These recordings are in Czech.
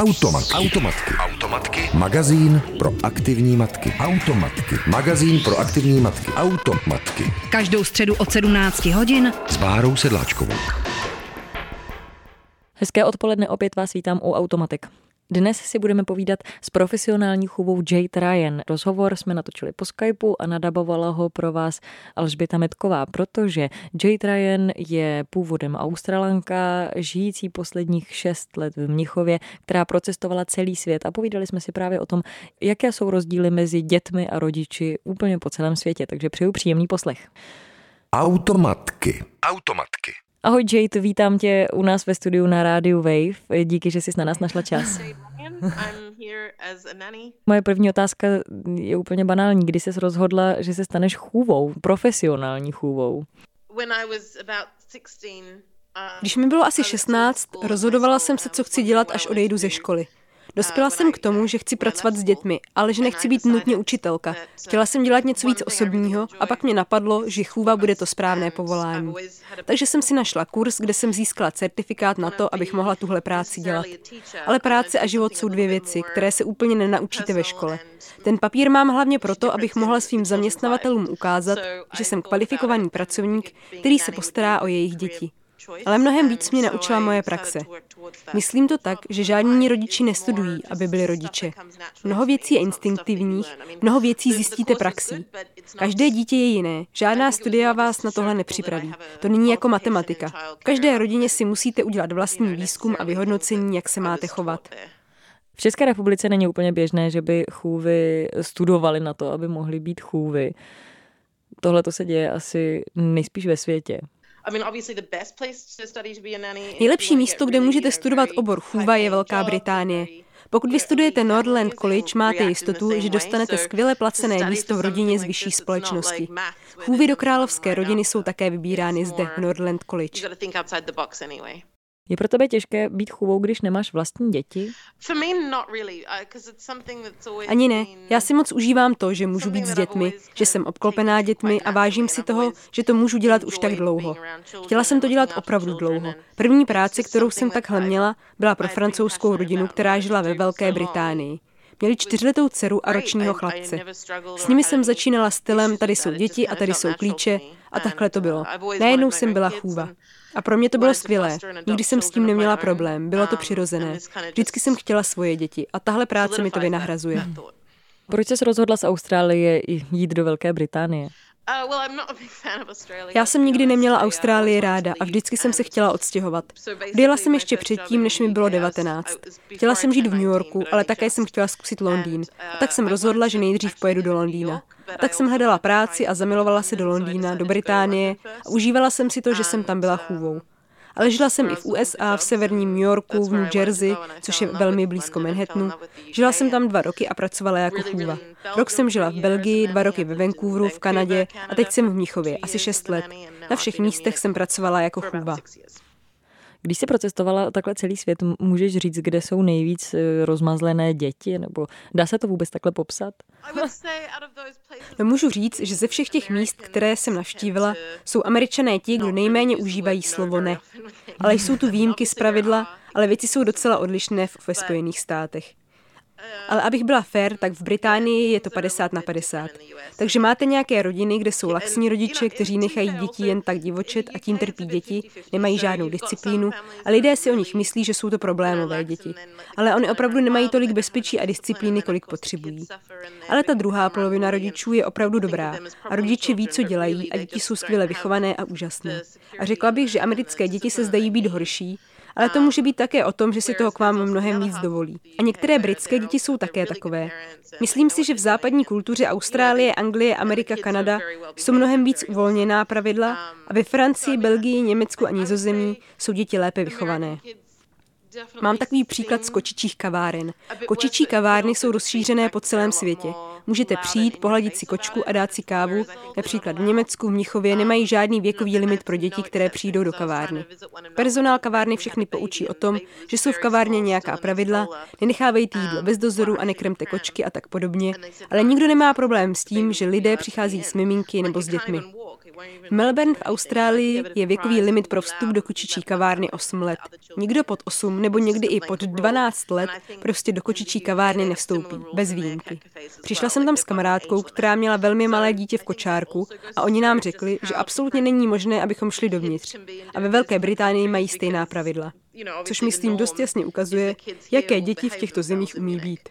Automat. Automatky. Automatky. Magazín pro aktivní matky. Automatky. Magazín pro aktivní matky. Automatky. Každou středu od 17 hodin S Bárou Sedláčkovou. Hezké odpoledne, opět vás vítám u Automatik. Dnes si budeme povídat s profesionální chůvou Jade Ryan. Rozhovor jsme natočili po Skypeu a nadabovala ho pro vás Alžběta Metková, protože Jade Ryan je původem Australanka, žijící posledních šest let v Mnichově, která procestovala celý svět a povídali jsme si právě o tom, jaké jsou rozdíly mezi dětmi a rodiči úplně po celém světě, takže přeju příjemný poslech. Automatky. Automatky. Ahoj Jade, vítám tě u nás ve studiu na rádiu Wave. Díky, že jsi na nás našla čas. Moje první otázka je úplně banální. Kdy jsi rozhodla, že se staneš chůvou, profesionální chůvou? When I was about 16, uh, Když mi bylo asi 16, rozhodovala jsem se, co chci dělat, až odejdu ze školy. Dospěla jsem k tomu, že chci pracovat s dětmi, ale že nechci být nutně učitelka. Chtěla jsem dělat něco víc osobního a pak mě napadlo, že chůva bude to správné povolání. Takže jsem si našla kurz, kde jsem získala certifikát na to, abych mohla tuhle práci dělat. Ale práce a život jsou dvě věci, které se úplně nenaučíte ve škole. Ten papír mám hlavně proto, abych mohla svým zaměstnavatelům ukázat, že jsem kvalifikovaný pracovník, který se postará o jejich děti. Ale mnohem víc mě naučila moje praxe. Myslím to tak, že žádní rodiči nestudují, aby byli rodiče. Mnoho věcí je instinktivních, mnoho věcí zjistíte praxí. Každé dítě je jiné, žádná studia vás na tohle nepřipraví. To není jako matematika. V každé rodině si musíte udělat vlastní výzkum a vyhodnocení, jak se máte chovat. V České republice není úplně běžné, že by chůvy studovali na to, aby mohly být chůvy. Tohle to se děje asi nejspíš ve světě. I mean, obviously the best place to study to be a nanny. is Nejlepší místo, kde můžete studovat obor chůva, je Velká Británie. Pokud vystudujete Northland College, máte jistotu, že dostanete skvěle placené místo v rodině z vyšší společnosti. Chůvy do královské rodiny jsou také vybírány zde v You College. Je pro tebe těžké být chůvou, když nemáš vlastní děti? Always Ani ne. Já si moc užívám to, že můžu být s dětmi, že jsem obklopená dětmi a vážím si toho, že to můžu dělat už tak dlouho. Chtěla jsem to dělat opravdu dlouho. První práce, kterou jsem takhle měla, byla pro francouzskou rodinu, která žila ve Velké Británii. Měli čtyřletou dceru a ročního chlapce. S nimi jsem začínala stylem, tady jsou děti a tady jsou klíče a takhle to bylo. Najednou jsem byla chůva. A pro mě to bylo skvělé. Nikdy jsem s tím neměla problém, bylo to přirozené. Vždycky jsem chtěla svoje děti a tahle práce mi to vynahrazuje. Proč jsi rozhodla z Austrálie jít do Velké Británie? Já jsem nikdy neměla Austrálii ráda a vždycky jsem se chtěla odstěhovat. Odjela jsem ještě předtím, než mi bylo 19. Chtěla jsem žít v New Yorku, ale také jsem chtěla zkusit Londýn. A tak jsem rozhodla, že nejdřív pojedu do Londýna. A tak jsem hledala práci a zamilovala se do Londýna, do Británie a užívala jsem si to, že jsem tam byla chůvou. Ale žila jsem i v USA, v severním New Yorku, v New Jersey, což je velmi blízko Manhattanu. Žila jsem tam dva roky a pracovala jako chůva. Rok jsem žila v Belgii, dva roky ve Vancouveru, v Kanadě a teď jsem v Mnichově, asi šest let. Na všech místech jsem pracovala jako chůva. Když jsi procestovala takhle celý svět, můžeš říct, kde jsou nejvíc eh, rozmazlené děti? Nebo dá se to vůbec takhle popsat? No můžu říct, že ze všech těch míst, které jsem navštívila, jsou američané ti, kdo nejméně užívají slovo ne. Ale jsou tu výjimky z pravidla, ale věci jsou docela odlišné v- ve Spojených státech. Ale abych byla fair, tak v Británii je to 50 na 50. Takže máte nějaké rodiny, kde jsou laxní rodiče, kteří nechají děti jen tak divočet a tím trpí děti, nemají žádnou disciplínu a lidé si o nich myslí, že jsou to problémové děti. Ale oni opravdu nemají tolik bezpečí a disciplíny, kolik potřebují. Ale ta druhá polovina rodičů je opravdu dobrá a rodiče ví, co dělají a děti jsou skvěle vychované a úžasné. A řekla bych, že americké děti se zdají být horší, ale to může být také o tom, že si toho k vám mnohem víc dovolí. A některé britské děti jsou také takové. Myslím si, že v západní kultuře Austrálie, Anglie, Amerika, Kanada jsou mnohem víc uvolněná pravidla a ve Francii, Belgii, Německu a Nizozemí jsou děti lépe vychované. Mám takový příklad z kočičích kaváren. Kočičí kavárny jsou rozšířené po celém světě. Můžete přijít, pohladit si kočku a dát si kávu. Například v Německu, v Mnichově nemají žádný věkový limit pro děti, které přijdou do kavárny. Personál kavárny všechny poučí o tom, že jsou v kavárně nějaká pravidla, nenechávejte jídlo bez dozoru a nekrmte kočky a tak podobně, ale nikdo nemá problém s tím, že lidé přichází s miminky nebo s dětmi. Melbourne v Austrálii je věkový limit pro vstup do kočičí kavárny 8 let. Nikdo pod 8 nebo někdy i pod 12 let prostě do kočičí kavárny nevstoupí, bez výjimky. Přišla jsem tam s kamarádkou, která měla velmi malé dítě v kočárku a oni nám řekli, že absolutně není možné, abychom šli dovnitř. A ve Velké Británii mají stejná pravidla. Což myslím dost jasně ukazuje, jaké děti v těchto zemích umí být.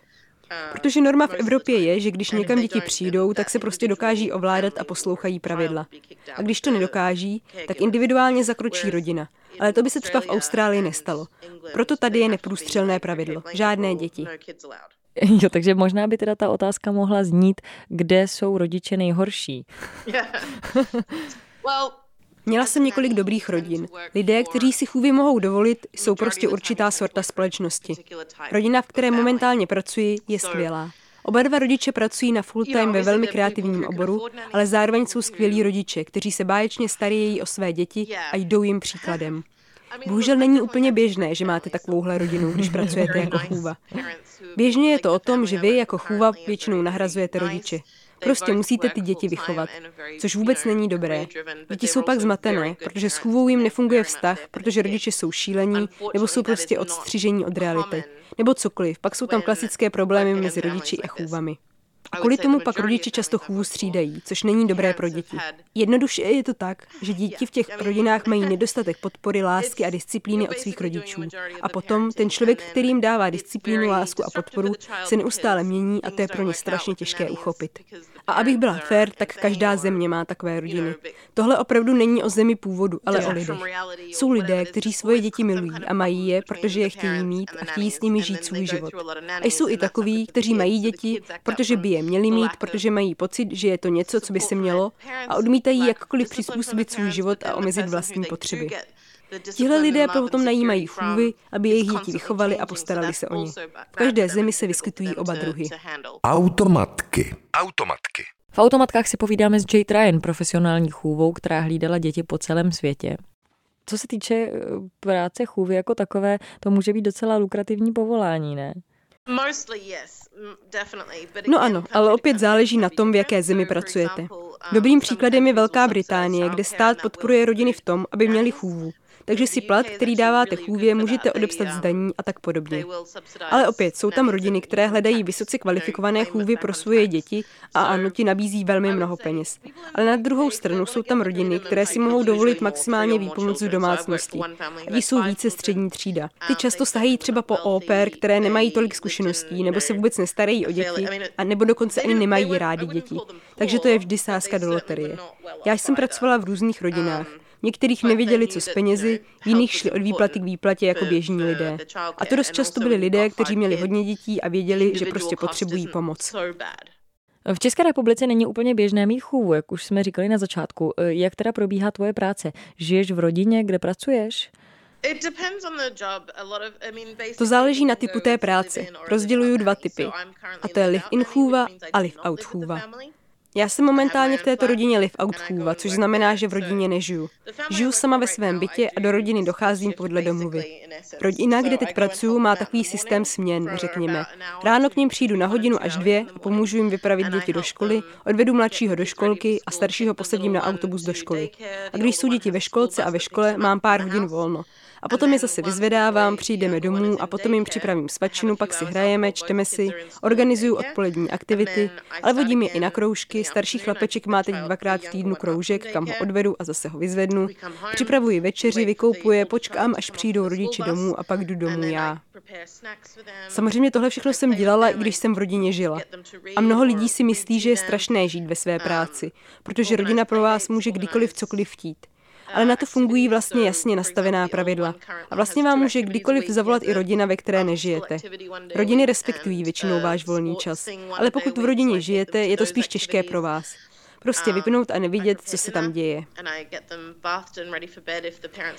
Protože norma v Evropě je, že když někam děti přijdou, tak se prostě dokáží ovládat a poslouchají pravidla. A když to nedokáží, tak individuálně zakročí rodina. Ale to by se třeba v Austrálii nestalo. Proto tady je neprůstřelné pravidlo. Žádné děti. Jo, takže možná by teda ta otázka mohla znít, kde jsou rodiče nejhorší. Měla jsem několik dobrých rodin. Lidé, kteří si chůvy mohou dovolit, jsou prostě určitá sorta společnosti. Rodina, v které momentálně pracuji, je skvělá. Oba dva rodiče pracují na full time ve velmi kreativním oboru, ale zároveň jsou skvělí rodiče, kteří se báječně starají o své děti a jdou jim příkladem. Bohužel není úplně běžné, že máte takovouhle rodinu, když pracujete jako chůva. Běžně je to o tom, že vy jako chůva většinou nahrazujete rodiče. Prostě musíte ty děti vychovat, což vůbec není dobré. Děti jsou pak zmatené, protože s chůvou jim nefunguje vztah, protože rodiče jsou šílení nebo jsou prostě odstřižení od reality. Nebo cokoliv, pak jsou tam klasické problémy mezi rodiči a chůvami. A kvůli tomu pak rodiče často chůvu střídají, což není dobré pro děti. Jednoduše je to tak, že děti v těch rodinách mají nedostatek podpory, lásky a disciplíny od svých rodičů. A potom ten člověk, který jim dává disciplínu, lásku a podporu, se neustále mění a to je pro ně strašně těžké uchopit. A abych byla fér, tak každá země má takové rodiny. Tohle opravdu není o zemi původu, ale o lidech. Jsou lidé, kteří svoje děti milují a mají je, protože je chtějí mít a chtějí s nimi žít svůj život. A jsou i takoví, kteří mají děti, protože by je měli mít, protože mají pocit, že je to něco, co by se mělo a odmítají jakkoliv přizpůsobit svůj život a omezit vlastní potřeby. Tihle lidé potom najímají chůvy, aby jejich děti vychovali a postarali se o ně. V každé zemi se vyskytují oba druhy. Automatky. Automatky. V automatkách si povídáme s Jade Ryan, profesionální chůvou, která hlídala děti po celém světě. Co se týče eh, práce chůvy jako takové, to může být docela lukrativní povolání, ne? No ano, ale opět záleží na tom, v jaké zemi pracujete. Dobrým příkladem je Velká Británie, kde stát podporuje rodiny v tom, aby měli chůvu takže si plat, který dáváte chůvě, můžete odepsat zdaní a tak podobně. Ale opět, jsou tam rodiny, které hledají vysoce kvalifikované chůvy pro svoje děti a ano, ti nabízí velmi mnoho peněz. Ale na druhou stranu jsou tam rodiny, které si mohou dovolit maximálně výpomoc v domácnosti. A jsou více střední třída. Ty často sahají třeba po oper, které nemají tolik zkušeností, nebo se vůbec nestarají o děti, a nebo dokonce ani nemají rádi děti. Takže to je vždy sázka do loterie. Já jsem pracovala v různých rodinách. Některých nevěděli, co s penězi, jiných šli od výplaty k výplatě jako běžní lidé. A to dost často byli lidé, kteří měli hodně dětí a věděli, že prostě potřebují pomoc. V České republice není úplně běžné mít chůvu, jak už jsme říkali na začátku. Jak teda probíhá tvoje práce? Žiješ v rodině, kde pracuješ? To záleží na typu té práce. Rozděluju dva typy. A to je live-in chůva a live-out chůva. Já jsem momentálně v této rodině live out chůva, což znamená, že v rodině nežiju. Žiju sama ve svém bytě a do rodiny docházím podle domluvy. Rodina, kde teď pracuju, má takový systém směn, řekněme. Ráno k ním přijdu na hodinu až dvě a pomůžu jim vypravit děti do školy, odvedu mladšího do školky a staršího posadím na autobus do školy. A když jsou děti ve školce a ve škole, mám pár hodin volno. A potom je zase vyzvedávám, přijdeme domů a potom jim připravím svačinu, pak si hrajeme, čteme si, organizuju odpolední aktivity, ale vodím je i na kroužky. Starší chlapeček má teď dvakrát v týdnu kroužek, kam ho odvedu a zase ho vyzvednu. Připravuji večeři, vykoupuje, počkám, až přijdou rodiče domů a pak jdu domů já. Samozřejmě tohle všechno jsem dělala, i když jsem v rodině žila. A mnoho lidí si myslí, že je strašné žít ve své práci, protože rodina pro vás může kdykoliv cokoliv chtít ale na to fungují vlastně jasně nastavená pravidla. A vlastně vám může kdykoliv zavolat i rodina, ve které nežijete. Rodiny respektují většinou váš volný čas, ale pokud v rodině žijete, je to spíš těžké pro vás. Prostě vypnout a nevidět, co se tam děje.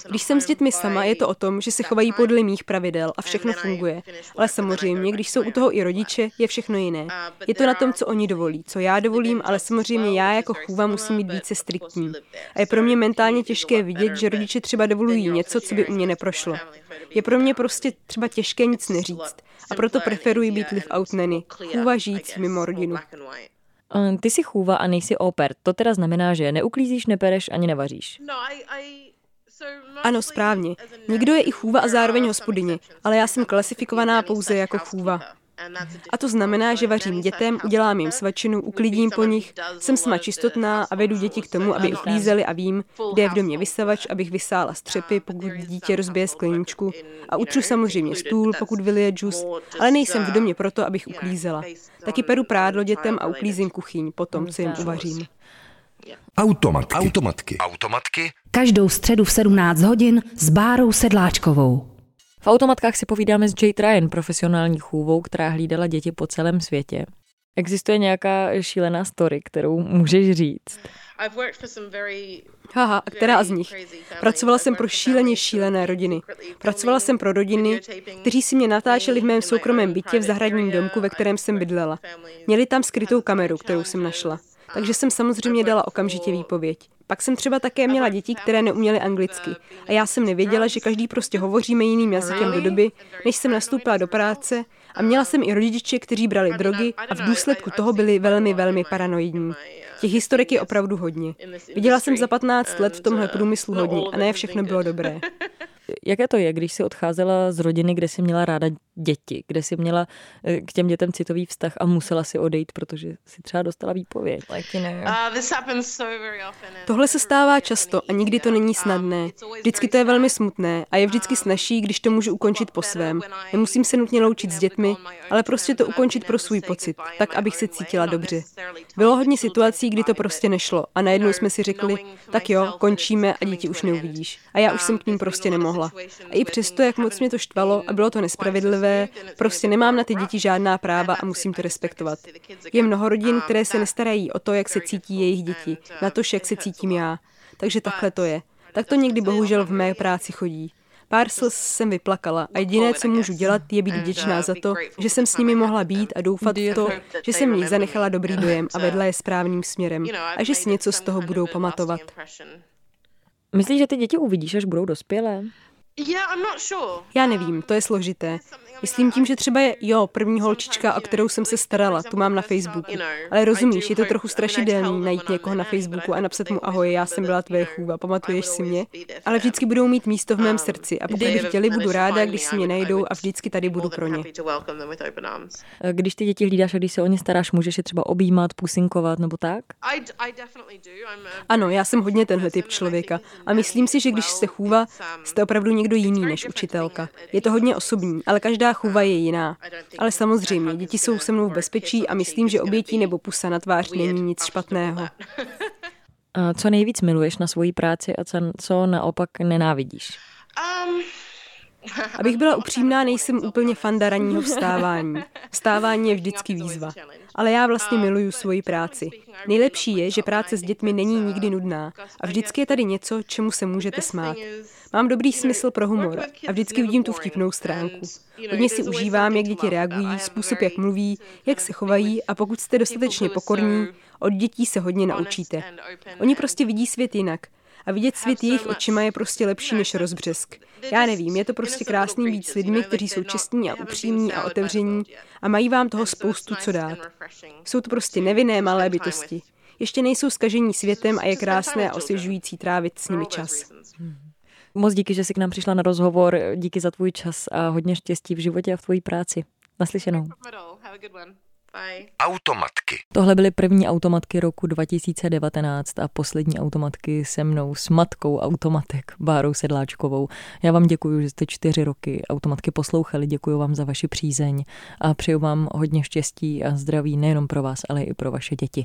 Když jsem s dětmi sama, je to o tom, že se chovají podle mých pravidel a všechno funguje. Ale samozřejmě, když jsou u toho i rodiče, je všechno jiné. Je to na tom, co oni dovolí, co já dovolím, ale samozřejmě já jako chůva musím být více striktní. A je pro mě mentálně těžké vidět, že rodiče třeba dovolují něco, co by u mě neprošlo. Je pro mě prostě třeba těžké nic neříct. A proto preferuji být live out nanny, chůva žít mimo rodinu. Ty jsi chůva a nejsi oper. To teda znamená, že neuklízíš, nepereš ani nevaříš. No, ano, správně. Někdo je i chůva a zároveň hospodyně, ale já jsem klasifikovaná pouze jako chůva. A to znamená, že vařím dětem, udělám jim svačinu, uklidím po nich, jsem sama čistotná a vedu děti k tomu, aby uklízeli a vím, kde je v domě vysavač, abych vysála střepy, pokud dítě rozbije skleničku. A utřu samozřejmě stůl, pokud vylije džus, ale nejsem v domě proto, abych uklízela. Taky peru prádlo dětem a uklízím kuchyň potom, co jim uvařím. Automatky. Automatky. Automatky. Každou středu v 17 hodin s Bárou Sedláčkovou. V automatkách si povídáme s Jade Ryan, profesionální chůvou, která hlídala děti po celém světě. Existuje nějaká šílená story, kterou můžeš říct? Haha, a která z nich? Pracovala jsem pro šíleně šílené rodiny. Pracovala jsem pro rodiny, kteří si mě natáčeli v mém soukromém bytě v zahradním domku, ve kterém jsem bydlela. Měli tam skrytou kameru, kterou jsem našla takže jsem samozřejmě dala okamžitě výpověď. Pak jsem třeba také měla děti, které neuměly anglicky. A já jsem nevěděla, že každý prostě hovoříme jiným jazykem do doby, než jsem nastoupila do práce. A měla jsem i rodiče, kteří brali drogy a v důsledku toho byli velmi, velmi paranoidní. Těch historik je opravdu hodně. Viděla jsem za 15 let v tomhle průmyslu hodně a ne všechno bylo dobré. Jaké to je, když jsi odcházela z rodiny, kde jsi měla ráda děti, kde jsi měla eh, k těm dětem citový vztah a musela si odejít, protože si třeba dostala výpověď? Uh, Tohle se stává často a nikdy to není snadné. Vždycky to je velmi smutné a je vždycky snažší, když to můžu ukončit po svém. Nemusím se nutně loučit s dětmi, ale prostě to ukončit pro svůj pocit, tak, abych se cítila dobře. Bylo hodně situací, kdy to prostě nešlo a najednou jsme si řekli, tak jo, končíme a děti už neuvidíš. A já už jsem k ním prostě nemohla. A i přesto, jak moc mě to štvalo a bylo to nespravedlivé, prostě nemám na ty děti žádná práva a musím to respektovat. Je mnoho rodin, které se nestarají o to, jak se cítí jejich děti, na to, jak se cítím já. Takže takhle to je. Tak to někdy bohužel v mé práci chodí. Pár slz jsem vyplakala a jediné, co můžu dělat, je být vděčná za to, že jsem s nimi mohla být a doufat v to, že jsem nich zanechala dobrý dojem a vedla je správným směrem a že si něco z toho budou pamatovat. Myslíš, že ty děti uvidíš, až budou dospělé? Já nevím, to je složité. Myslím tím, že třeba je, jo, první holčička, o kterou jsem se starala, tu mám na Facebooku. Ale rozumíš, je to trochu strašidelný najít někoho na Facebooku a napsat mu ahoj, já jsem byla tvoje chůva, pamatuješ si mě? Ale vždycky budou mít místo v mém srdci a pokud by chtěli, budu ráda, když si mě najdou a vždycky tady budu pro ně. Když ty děti hlídáš a když se o ně staráš, můžeš je třeba objímat, pusinkovat nebo tak? Ano, já jsem hodně tenhle typ člověka a myslím si, že když jste chůva, jste opravdu někdo jiný než učitelka. Je to hodně osobní, ale každá chůva je jiná. Ale samozřejmě, děti jsou se mnou v bezpečí a myslím, že obětí nebo pusa na tvář není nic špatného. A co nejvíc miluješ na svoji práci a co, co naopak nenávidíš? Um, Abych byla upřímná, nejsem úplně fanda ranního vstávání. Vstávání je vždycky výzva. Ale já vlastně miluju svoji práci. Nejlepší je, že práce s dětmi není nikdy nudná a vždycky je tady něco, čemu se můžete smát. Mám dobrý smysl pro humor a vždycky vidím tu vtipnou stránku. Hodně si užívám, jak děti reagují, způsob, jak mluví, jak se chovají a pokud jste dostatečně pokorní, od dětí se hodně naučíte. Oni prostě vidí svět jinak a vidět svět jejich očima je prostě lepší než rozbřesk. Já nevím, je to prostě krásný být s lidmi, kteří jsou čestní a upřímní a otevření a mají vám toho spoustu co dát. Jsou to prostě nevinné malé bytosti. Ještě nejsou skažení světem a je krásné a osvěžující trávit s nimi čas. Moc díky, že jsi k nám přišla na rozhovor. Díky za tvůj čas a hodně štěstí v životě a v tvojí práci. Naslyšenou. Automatky. Tohle byly první automatky roku 2019 a poslední automatky se mnou s matkou automatek Bárou Sedláčkovou. Já vám děkuji, že jste čtyři roky automatky poslouchali, děkuji vám za vaši přízeň a přeju vám hodně štěstí a zdraví nejenom pro vás, ale i pro vaše děti.